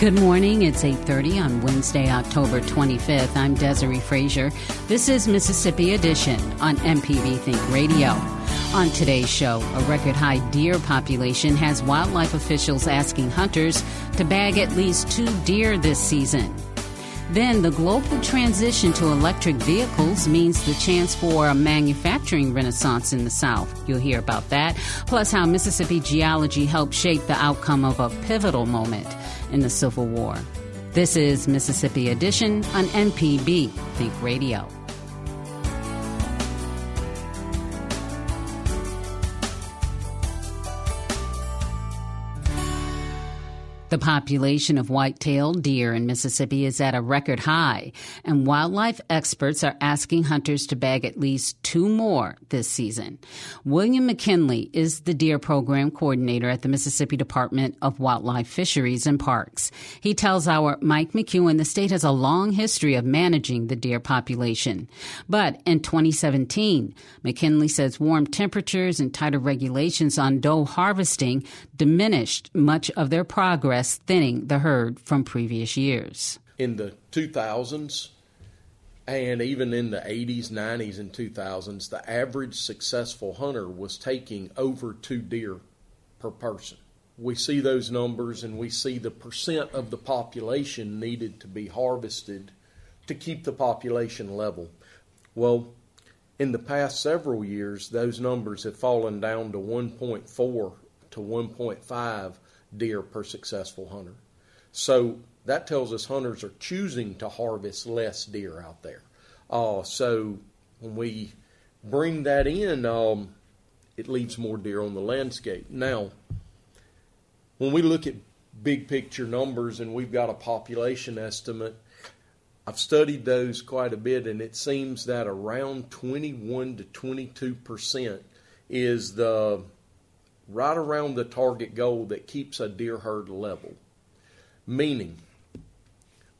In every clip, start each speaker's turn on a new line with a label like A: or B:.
A: Good morning. It's 8:30 on Wednesday, October 25th. I'm Desiree Frazier. This is Mississippi Edition on MPB Think Radio. On today's show, a record high deer population has wildlife officials asking hunters to bag at least 2 deer this season. Then the global transition to electric vehicles means the chance for a manufacturing renaissance in the South. You'll hear about that. Plus, how Mississippi geology helped shape the outcome of a pivotal moment in the Civil War. This is Mississippi Edition on MPB Think Radio. The population of white-tailed deer in Mississippi is at a record high, and wildlife experts are asking hunters to bag at least two more this season. William McKinley is the deer program coordinator at the Mississippi Department of Wildlife Fisheries and Parks. He tells our Mike McEwen the state has a long history of managing the deer population. But in 2017, McKinley says warm temperatures and tighter regulations on doe harvesting diminished much of their progress thinning the herd from previous years.
B: In the 2000s and even in the 80s, 90s, and 2000s, the average successful hunter was taking over two deer per person. We see those numbers and we see the percent of the population needed to be harvested to keep the population level. Well, in the past several years, those numbers have fallen down to 1.4 to 1.5 deer per successful hunter. So that tells us hunters are choosing to harvest less deer out there. Uh, so when we bring that in, um, it leaves more deer on the landscape. Now, when we look at big picture numbers and we've got a population estimate, I've studied those quite a bit, and it seems that around 21 to 22 percent is the right around the target goal that keeps a deer herd level. Meaning,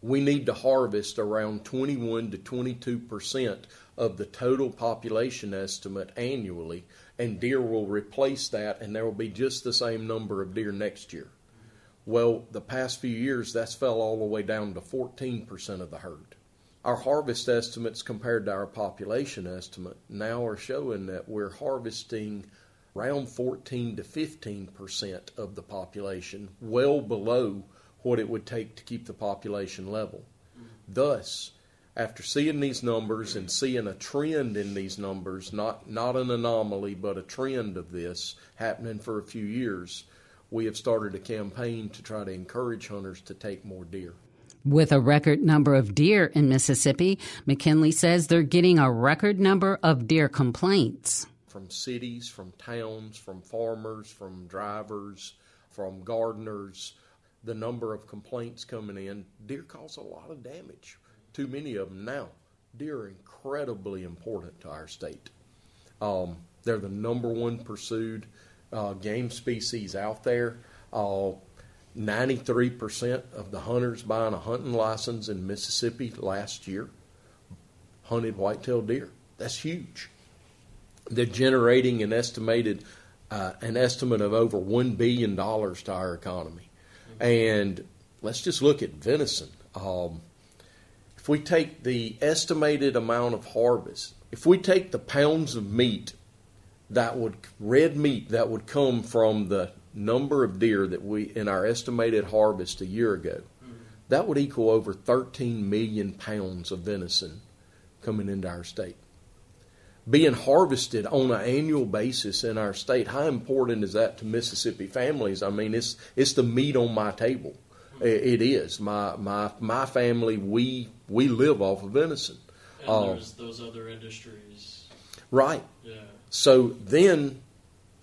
B: we need to harvest around 21 to 22 percent of the total population estimate annually, and deer will replace that, and there will be just the same number of deer next year. Well, the past few years, that's fell all the way down to 14 percent of the herd. Our harvest estimates compared to our population estimate now are showing that we're harvesting around 14 to 15 percent of the population, well below what it would take to keep the population level. Thus, after seeing these numbers and seeing a trend in these numbers, not, not an anomaly, but a trend of this happening for a few years, we have started a campaign to try to encourage hunters to take more deer.
A: With a record number of deer in Mississippi, McKinley says they're getting a record number of deer complaints
B: from cities, from towns, from farmers, from drivers, from gardeners. The number of complaints coming in, deer cause a lot of damage. Too many of them now. Deer are incredibly important to our state. Um, they're the number one pursued uh, game species out there. Uh, 93% of the hunters buying a hunting license in Mississippi last year hunted white-tailed deer. That's huge. They're generating an estimated uh, an estimate of over one billion dollars to our economy. And let's just look at venison. Um, if we take the estimated amount of harvest, if we take the pounds of meat that would red meat that would come from the number of deer that we in our estimated harvest a year ago, that would equal over 13 million pounds of venison coming into our state. Being harvested on an annual basis in our state, how important is that to Mississippi families? I mean, it's it's the meat on my table. It is my my my family. We we live off of venison.
C: And uh, there's those other industries,
B: right?
C: Yeah.
B: So then,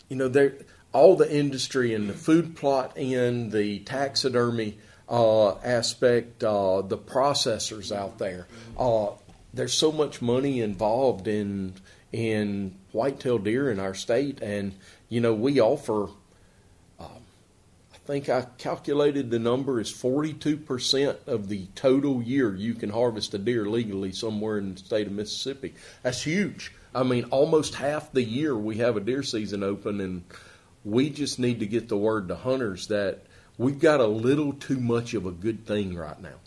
B: you know, there all the industry and the food plot in the taxidermy uh, aspect, uh, the processors out there. Uh, there's so much money involved in in whitetail deer in our state, and you know we offer um, I think I calculated the number is 42% of the total year you can harvest a deer legally somewhere in the state of Mississippi. That's huge. I mean, almost half the year we have a deer season open, and we just need to get the word to hunters that we've got a little too much of a good thing right now.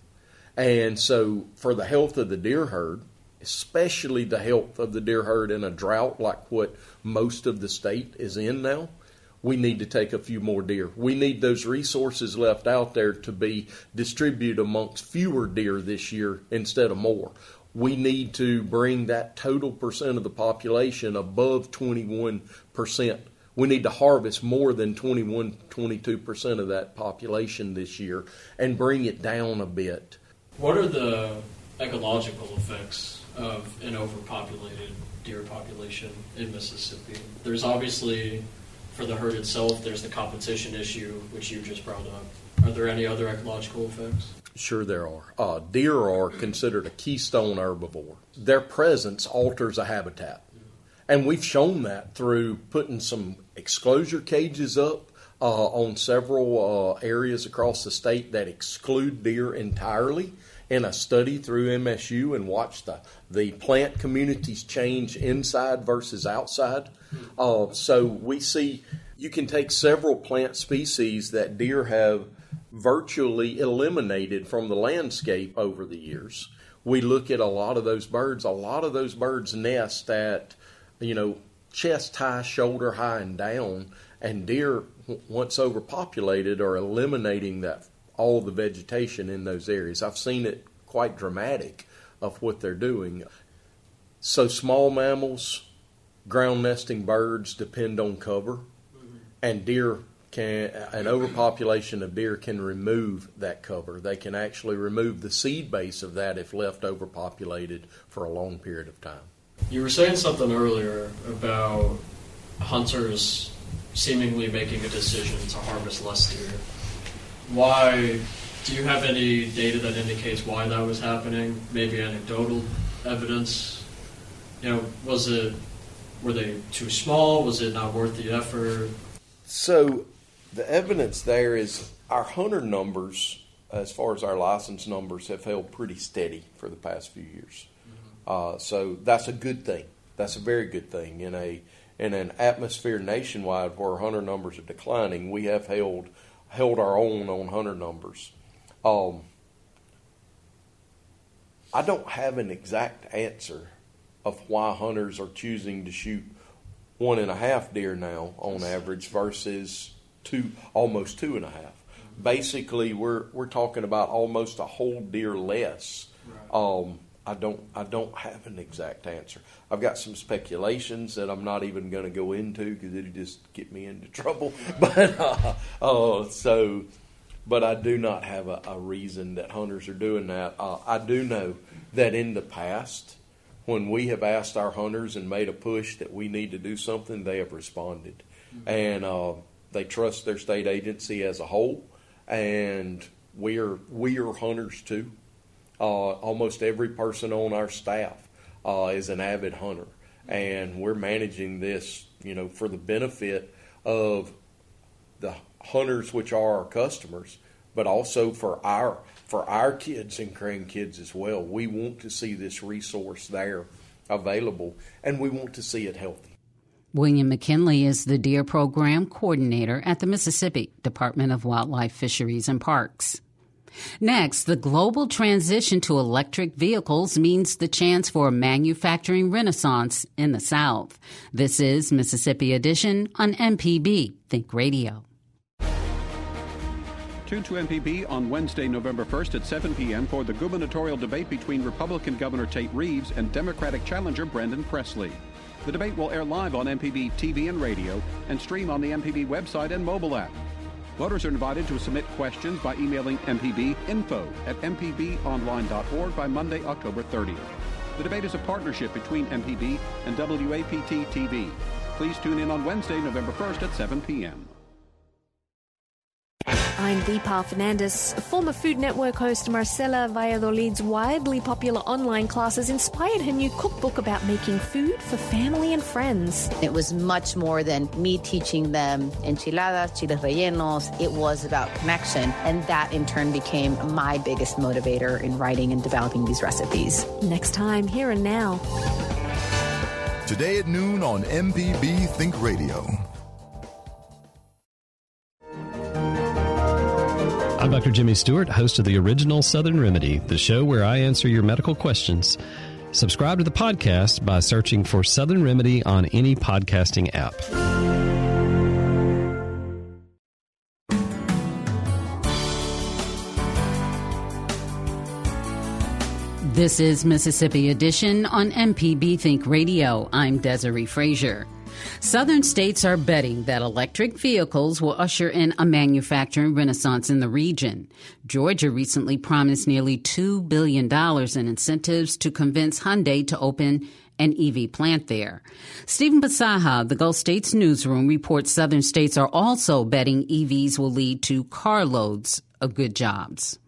B: And so, for the health of the deer herd, especially the health of the deer herd in a drought like what most of the state is in now, we need to take a few more deer. We need those resources left out there to be distributed amongst fewer deer this year instead of more. We need to bring that total percent of the population above 21%. We need to harvest more than 21, 22% of that population this year and bring it down a bit.
C: What are the ecological effects of an overpopulated deer population in Mississippi? There's obviously for the herd itself, there's the competition issue, which you just brought up. Are there any other ecological effects?
B: Sure, there are. Uh, deer are considered a keystone herbivore. Their presence alters a habitat. And we've shown that through putting some exclosure cages up uh, on several uh, areas across the state that exclude deer entirely in a study through MSU and watched the, the plant communities change inside versus outside. Uh, so we see you can take several plant species that deer have virtually eliminated from the landscape over the years. We look at a lot of those birds. A lot of those birds nest at, you know, chest high, shoulder high, and down. And deer, once overpopulated, are eliminating that all the vegetation in those areas. I've seen it quite dramatic of what they're doing. So small mammals, ground nesting birds depend on cover, and deer can an overpopulation of deer can remove that cover. They can actually remove the seed base of that if left overpopulated for a long period of time.
C: You were saying something earlier about hunters seemingly making a decision to harvest less deer. Why do you have any data that indicates why that was happening? Maybe anecdotal evidence? You know, was it were they too small? Was it not worth the effort?
B: So, the evidence there is our hunter numbers, as far as our license numbers, have held pretty steady for the past few years. Mm-hmm. Uh, so that's a good thing. That's a very good thing in a in an atmosphere nationwide where hunter numbers are declining. We have held held our own on hunter numbers. Um, I don't have an exact answer of why hunters are choosing to shoot one and a half deer now on average versus two, almost two and a half. Basically, we're we're talking about almost a whole deer less. Um, I don't I don't have an exact answer. I've got some speculations that I'm not even going to go into because it'll just get me into trouble. But uh, uh, so but I do not have a, a reason that hunters are doing that. Uh, I do know that in the past, when we have asked our hunters and made a push that we need to do something, they have responded. Mm-hmm. And uh, they trust their state agency as a whole. And we are, we are hunters too. Uh, almost every person on our staff uh, is an avid hunter. And we're managing this, you know, for the benefit of the hunters, which are our customers, but also for our for our kids and grandkids as well. We want to see this resource there available, and we want to see it healthy.
A: William McKinley is the deer program coordinator at the Mississippi Department of Wildlife, Fisheries, and Parks. Next, the global transition to electric vehicles means the chance for a manufacturing renaissance in the South. This is Mississippi Edition on MPB Think Radio.
D: Tune to MPB on Wednesday, November 1st at 7 p.m. for the gubernatorial debate between Republican Governor Tate Reeves and Democratic challenger Brandon Presley. The debate will air live on MPB TV and radio and stream on the MPB website and mobile app. Voters are invited to submit questions by emailing MPB info at mpbonline.org by Monday, October 30th. The debate is a partnership between MPB and WAPT TV. Please tune in on Wednesday, November 1st at 7 p.m.
E: I'm Deepa Fernandes. Former Food Network host Marcela Valladolid's widely popular online classes inspired her new cookbook about making food for family and friends.
F: It was much more than me teaching them enchiladas, chiles rellenos. It was about connection, and that in turn became my biggest motivator in writing and developing these recipes.
E: Next time, here and now.
G: Today at noon on MPB Think Radio.
H: I'm Dr. Jimmy Stewart, host of the original Southern Remedy, the show where I answer your medical questions. Subscribe to the podcast by searching for Southern Remedy on any podcasting app.
A: This is Mississippi Edition on MPB Think Radio. I'm Desiree Frazier. Southern states are betting that electric vehicles will usher in a manufacturing renaissance in the region. Georgia recently promised nearly $2 billion in incentives to convince Hyundai to open an EV plant there. Stephen Bisaha, the Gulf States newsroom, reports Southern states are also betting EVs will lead to carloads of good jobs.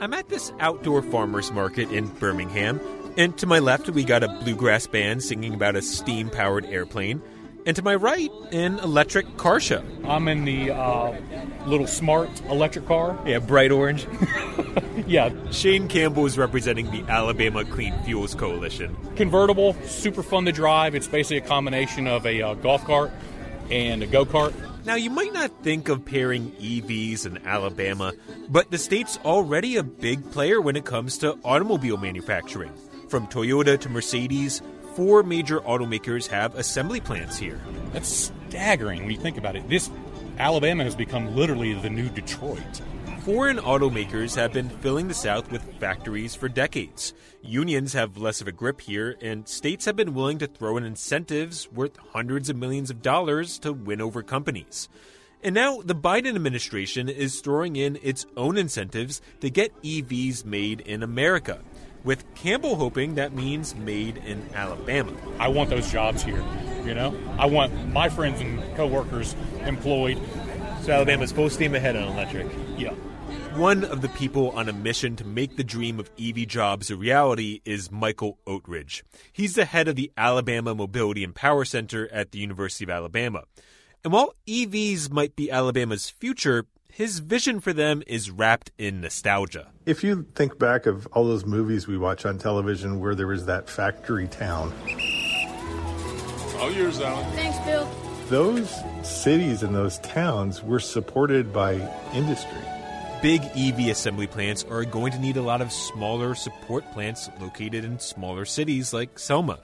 I: I'm at this outdoor farmers market in Birmingham and to my left, we got a bluegrass band singing about a steam powered airplane. And to my right, an electric car show.
J: I'm in the uh, little smart electric car.
I: Yeah, bright orange.
J: yeah.
I: Shane Campbell is representing the Alabama Clean Fuels Coalition.
J: Convertible, super fun to drive. It's basically a combination of a uh, golf cart and a go kart.
I: Now, you might not think of pairing EVs in Alabama, but the state's already a big player when it comes to automobile manufacturing. From Toyota to Mercedes, four major automakers have assembly plants here.
J: That's staggering when you think about it. This Alabama has become literally the new Detroit.
I: Foreign automakers have been filling the South with factories for decades. Unions have less of a grip here, and states have been willing to throw in incentives worth hundreds of millions of dollars to win over companies. And now the Biden administration is throwing in its own incentives to get EVs made in America with Campbell hoping that means made in Alabama.
J: I want those jobs here, you know? I want my friends and coworkers employed.
I: So Alabama's full steam ahead on electric.
J: Yeah.
I: One of the people on a mission to make the dream of EV jobs a reality is Michael Oatridge. He's the head of the Alabama Mobility and Power Center at the University of Alabama. And while EVs might be Alabama's future, his vision for them is wrapped in nostalgia.
K: If you think back of all those movies we watch on television where there was that factory town.
L: All yours, Alan.
E: Thanks, Bill.
K: Those cities and those towns were supported by industry.
I: Big EV assembly plants are going to need a lot of smaller support plants located in smaller cities like Selma.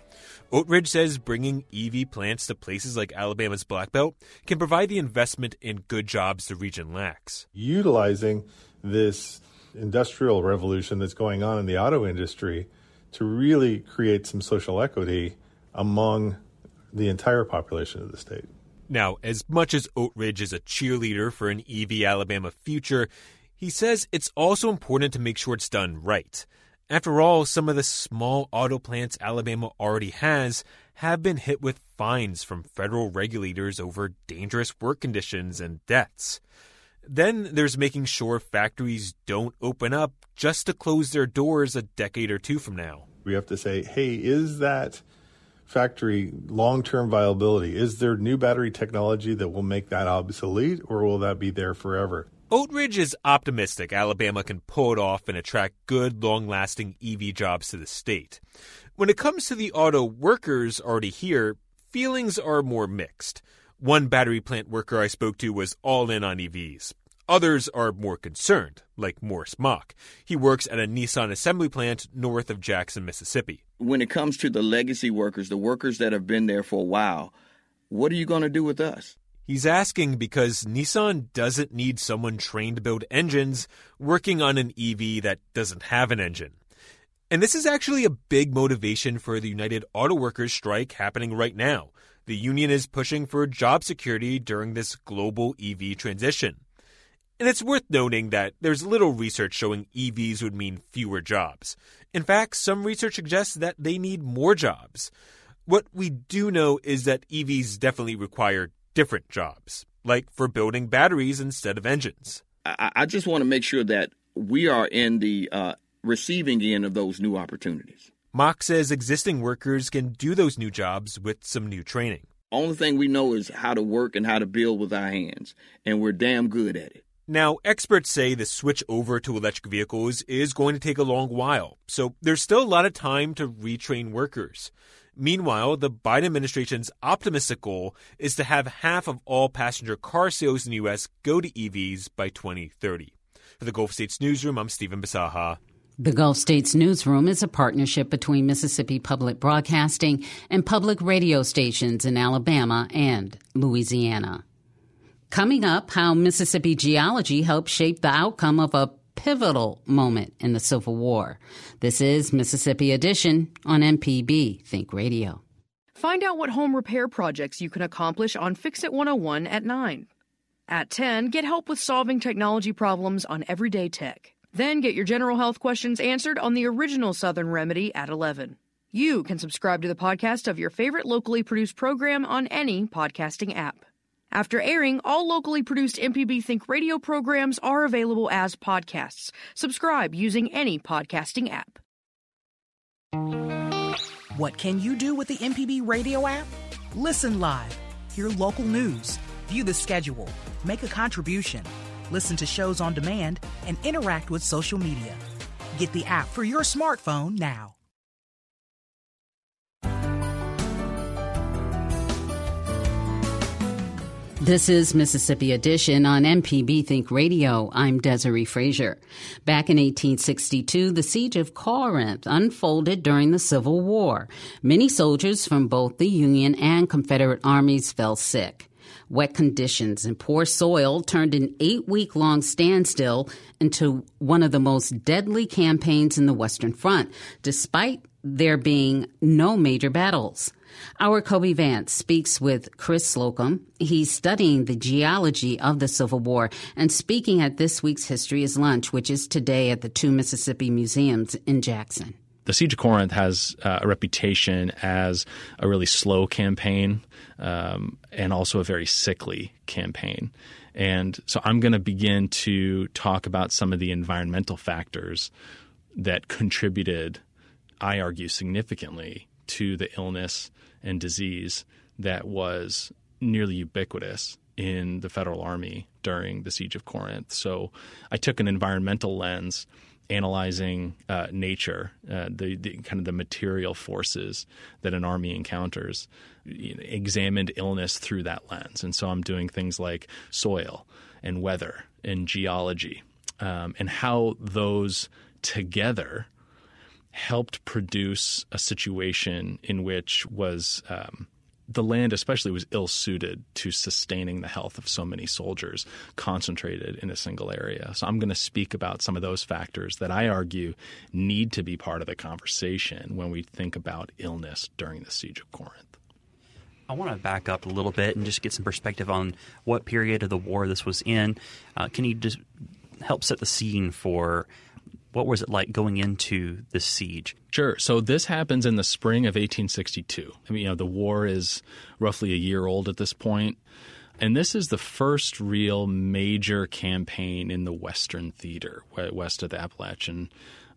I: Oatridge says bringing EV plants to places like Alabama's Black Belt can provide the investment in good jobs the region lacks.
K: Utilizing this industrial revolution that's going on in the auto industry to really create some social equity among the entire population of the state.
I: Now, as much as Oatridge is a cheerleader for an EV Alabama future, he says it's also important to make sure it's done right. After all, some of the small auto plants Alabama already has have been hit with fines from federal regulators over dangerous work conditions and deaths. Then there's making sure factories don't open up just to close their doors a decade or two from now.
K: We have to say, hey, is that factory long term viability? Is there new battery technology that will make that obsolete, or will that be there forever?
I: Oatridge is optimistic Alabama can pull it off and attract good, long lasting EV jobs to the state. When it comes to the auto workers already here, feelings are more mixed. One battery plant worker I spoke to was all in on EVs. Others are more concerned, like Morris Mock. He works at a Nissan assembly plant north of Jackson, Mississippi.
M: When it comes to the legacy workers, the workers that have been there for a while, what are you going to do with us?
I: He's asking because Nissan doesn't need someone trained to build engines working on an EV that doesn't have an engine. And this is actually a big motivation for the United Auto Workers strike happening right now. The union is pushing for job security during this global EV transition. And it's worth noting that there's little research showing EVs would mean fewer jobs. In fact, some research suggests that they need more jobs. What we do know is that EVs definitely require different jobs, like for building batteries instead of engines.
M: I, I just want to make sure that we are in the uh, receiving end of those new opportunities.
I: Mock says existing workers can do those new jobs with some new training.
M: Only thing we know is how to work and how to build with our hands, and we're damn good at it.
I: Now, experts say the switch over to electric vehicles is going to take a long while, so there's still a lot of time to retrain workers. Meanwhile, the Biden administration's optimistic goal is to have half of all passenger car sales in the U.S. go to EVs by 2030. For the Gulf States Newsroom, I'm Stephen Bisaha.
A: The Gulf States Newsroom is a partnership between Mississippi Public Broadcasting and public radio stations in Alabama and Louisiana. Coming up, how Mississippi geology helped shape the outcome of a pivotal moment in the Civil War. This is Mississippi Edition on MPB Think Radio.
N: Find out what home repair projects you can accomplish on Fix It 101 at 9. At 10, get help with solving technology problems on Everyday Tech. Then get your general health questions answered on the original Southern Remedy at 11. You can subscribe to the podcast of your favorite locally produced program on any podcasting app. After airing, all locally produced MPB Think radio programs are available as podcasts. Subscribe using any podcasting app.
O: What can you do with the MPB radio app? Listen live, hear local news, view the schedule, make a contribution, listen to shows on demand, and interact with social media. Get the app for your smartphone now.
A: This is Mississippi Edition on MPB Think Radio. I'm Desiree Frazier. Back in 1862, the siege of Corinth unfolded during the Civil War. Many soldiers from both the Union and Confederate armies fell sick. Wet conditions and poor soil turned an eight week long standstill into one of the most deadly campaigns in the Western Front, despite there being no major battles. Our Kobe Vance speaks with Chris Slocum. He's studying the geology of the Civil War and speaking at this week's History is Lunch, which is today at the two Mississippi Museums in Jackson.
P: The Siege of Corinth has uh, a reputation as a really slow campaign um, and also a very sickly campaign. And so I'm going to begin to talk about some of the environmental factors that contributed, I argue, significantly to the illness and disease that was nearly ubiquitous in the Federal Army during the Siege of Corinth. So I took an environmental lens analyzing uh, nature, uh, the, the, kind of the material forces that an army encounters, you know, examined illness through that lens. And so I'm doing things like soil and weather and geology um, and how those together helped produce a situation in which was um, the land especially was ill suited to sustaining the health of so many soldiers concentrated in a single area. So I'm going to speak about some of those factors that I argue need to be part of the conversation when we think about illness during the siege of Corinth.
Q: I want to back up a little bit and just get some perspective on what period of the war this was in. Uh, can you just help set the scene for what was it like going into the siege?
P: Sure. So this happens in the spring of 1862. I mean, you know, the war is roughly a year old at this point. And this is the first real major campaign in the Western theater, west of the Appalachian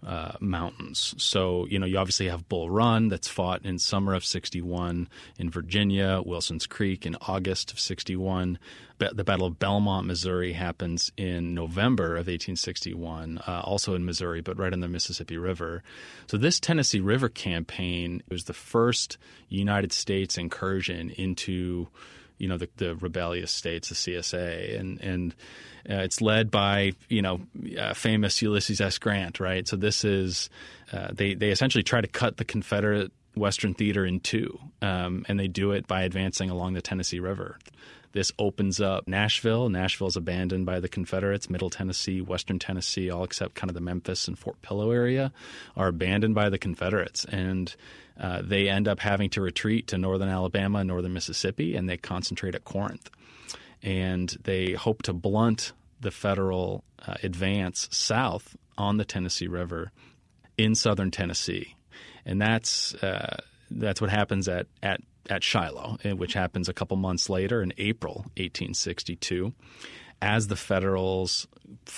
P: uh, mountains. So, you know, you obviously have Bull Run that's fought in summer of 61 in Virginia, Wilson's Creek in August of 61. Be- the Battle of Belmont, Missouri happens in November of 1861, uh, also in Missouri, but right on the Mississippi River. So, this Tennessee River campaign was the first United States incursion into you know the, the rebellious states, the CSA, and and uh, it's led by you know uh, famous Ulysses S. Grant, right? So this is uh, they they essentially try to cut the Confederate Western Theater in two, um, and they do it by advancing along the Tennessee River. This opens up Nashville. Nashville is abandoned by the Confederates. Middle Tennessee, Western Tennessee, all except kind of the Memphis and Fort Pillow area, are abandoned by the Confederates, and uh, they end up having to retreat to northern Alabama and northern Mississippi, and they concentrate at Corinth. And they hope to blunt the federal uh, advance south on the Tennessee River in southern Tennessee, and that's uh, that's what happens at at at Shiloh, eh, which happens a couple months later in April 1862, as the Federals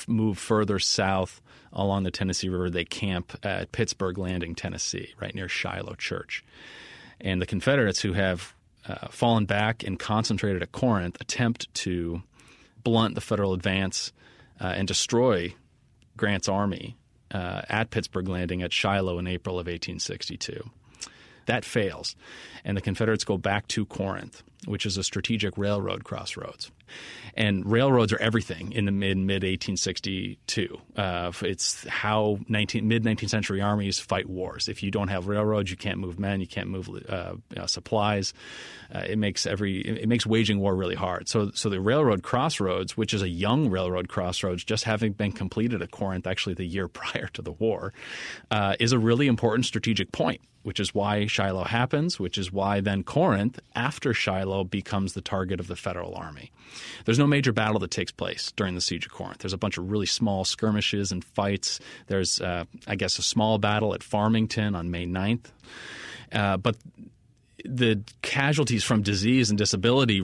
P: move further south along the Tennessee River, they camp at Pittsburg Landing, Tennessee, right near Shiloh Church. And the Confederates, who have uh, fallen back and concentrated at Corinth, attempt to blunt the Federal advance uh, and destroy Grant's army uh, at Pittsburg Landing at Shiloh in April of 1862. That fails, and the Confederates go back to Corinth, which is a strategic railroad crossroads. And railroads are everything in the mid mid 1862. Uh, it's how 19, mid 19th century armies fight wars. If you don't have railroads, you can't move men, you can't move uh, you know, supplies. Uh, it makes every it makes waging war really hard. So so the railroad crossroads, which is a young railroad crossroads, just having been completed at Corinth actually the year prior to the war, uh, is a really important strategic point which is why Shiloh happens, which is why then Corinth, after Shiloh, becomes the target of the federal army. There's no major battle that takes place during the siege of Corinth. There's a bunch of really small skirmishes and fights. There's, uh, I guess, a small battle at Farmington on May 9th. Uh, but the casualties from disease and disability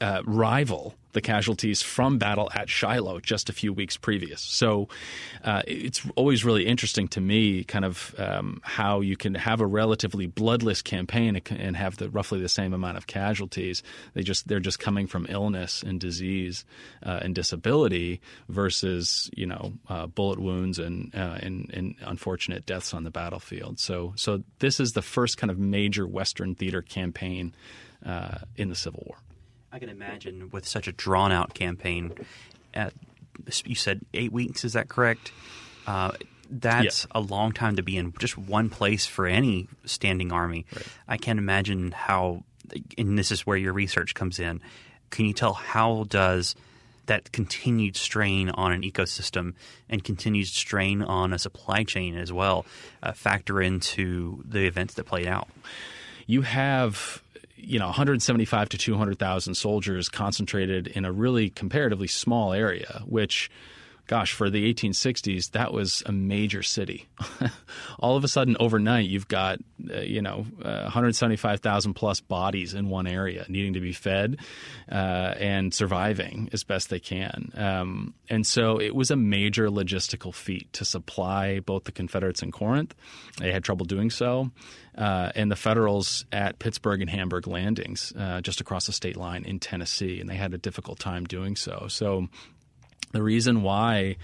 P: uh, rival the casualties from battle at Shiloh just a few weeks previous. So uh, it's always really interesting to me, kind of um, how you can have a relatively bloodless campaign and have the, roughly the same amount of casualties. They just they're just coming from illness and disease uh, and disability versus you know uh, bullet wounds and, uh, and, and unfortunate deaths on the battlefield. So so this is the first kind of major Western theater campaign uh, in the Civil War.
Q: I can imagine with such a drawn out campaign. At, you said eight weeks, is that correct? Uh, that's yeah. a long time to be in just one place for any standing army. Right. I can't imagine how, and this is where your research comes in. Can you tell how does that continued strain on an ecosystem and continued strain on a supply chain as well uh, factor into the events that played out?
P: You have you know 175 to 200,000 soldiers concentrated in a really comparatively small area, which gosh, for the 1860s, that was a major city. All of a sudden, overnight, you've got uh, you know uh, 175,000 plus bodies in one area needing to be fed uh, and surviving as best they can. Um, and so it was a major logistical feat to supply both the Confederates in Corinth. They had trouble doing so. Uh, and the Federals at Pittsburgh and Hamburg landings, uh, just across the state line in Tennessee, and they had a difficult time doing so. So the reason why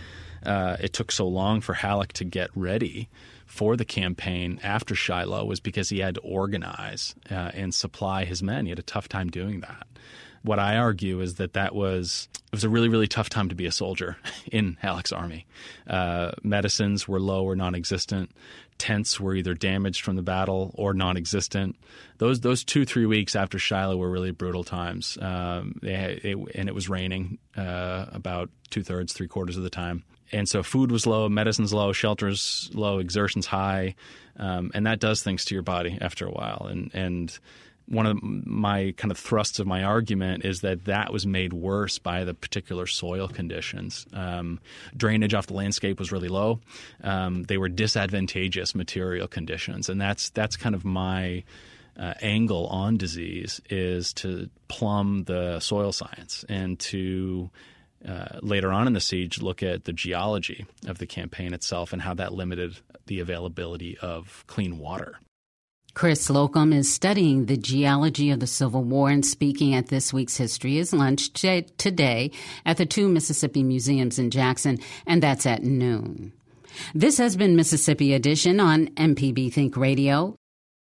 P: uh, it took so long for Halleck to get ready for the campaign after Shiloh was because he had to organize uh, and supply his men. He had a tough time doing that. What I argue is that that was it was a really really tough time to be a soldier in Halleck's army. Uh, medicines were low or non-existent tents were either damaged from the battle or non-existent. Those those two three weeks after Shiloh were really brutal times. Um, they, it, and it was raining uh, about two thirds, three quarters of the time. And so food was low, medicine's low, shelters low, exertion's high, um, and that does things to your body after a while. And and one of my kind of thrusts of my argument is that that was made worse by the particular soil conditions. Um, drainage off the landscape was really low. Um, they were disadvantageous material conditions, and that's that's kind of my uh, angle on disease is to plumb the soil science and to uh, later on in the siege look at the geology of the campaign itself and how that limited the availability of clean water.
A: Chris Slocum is studying the geology of the Civil War and speaking at this week's History is Lunch today at the two Mississippi Museums in Jackson, and that's at noon. This has been Mississippi Edition on MPB Think Radio.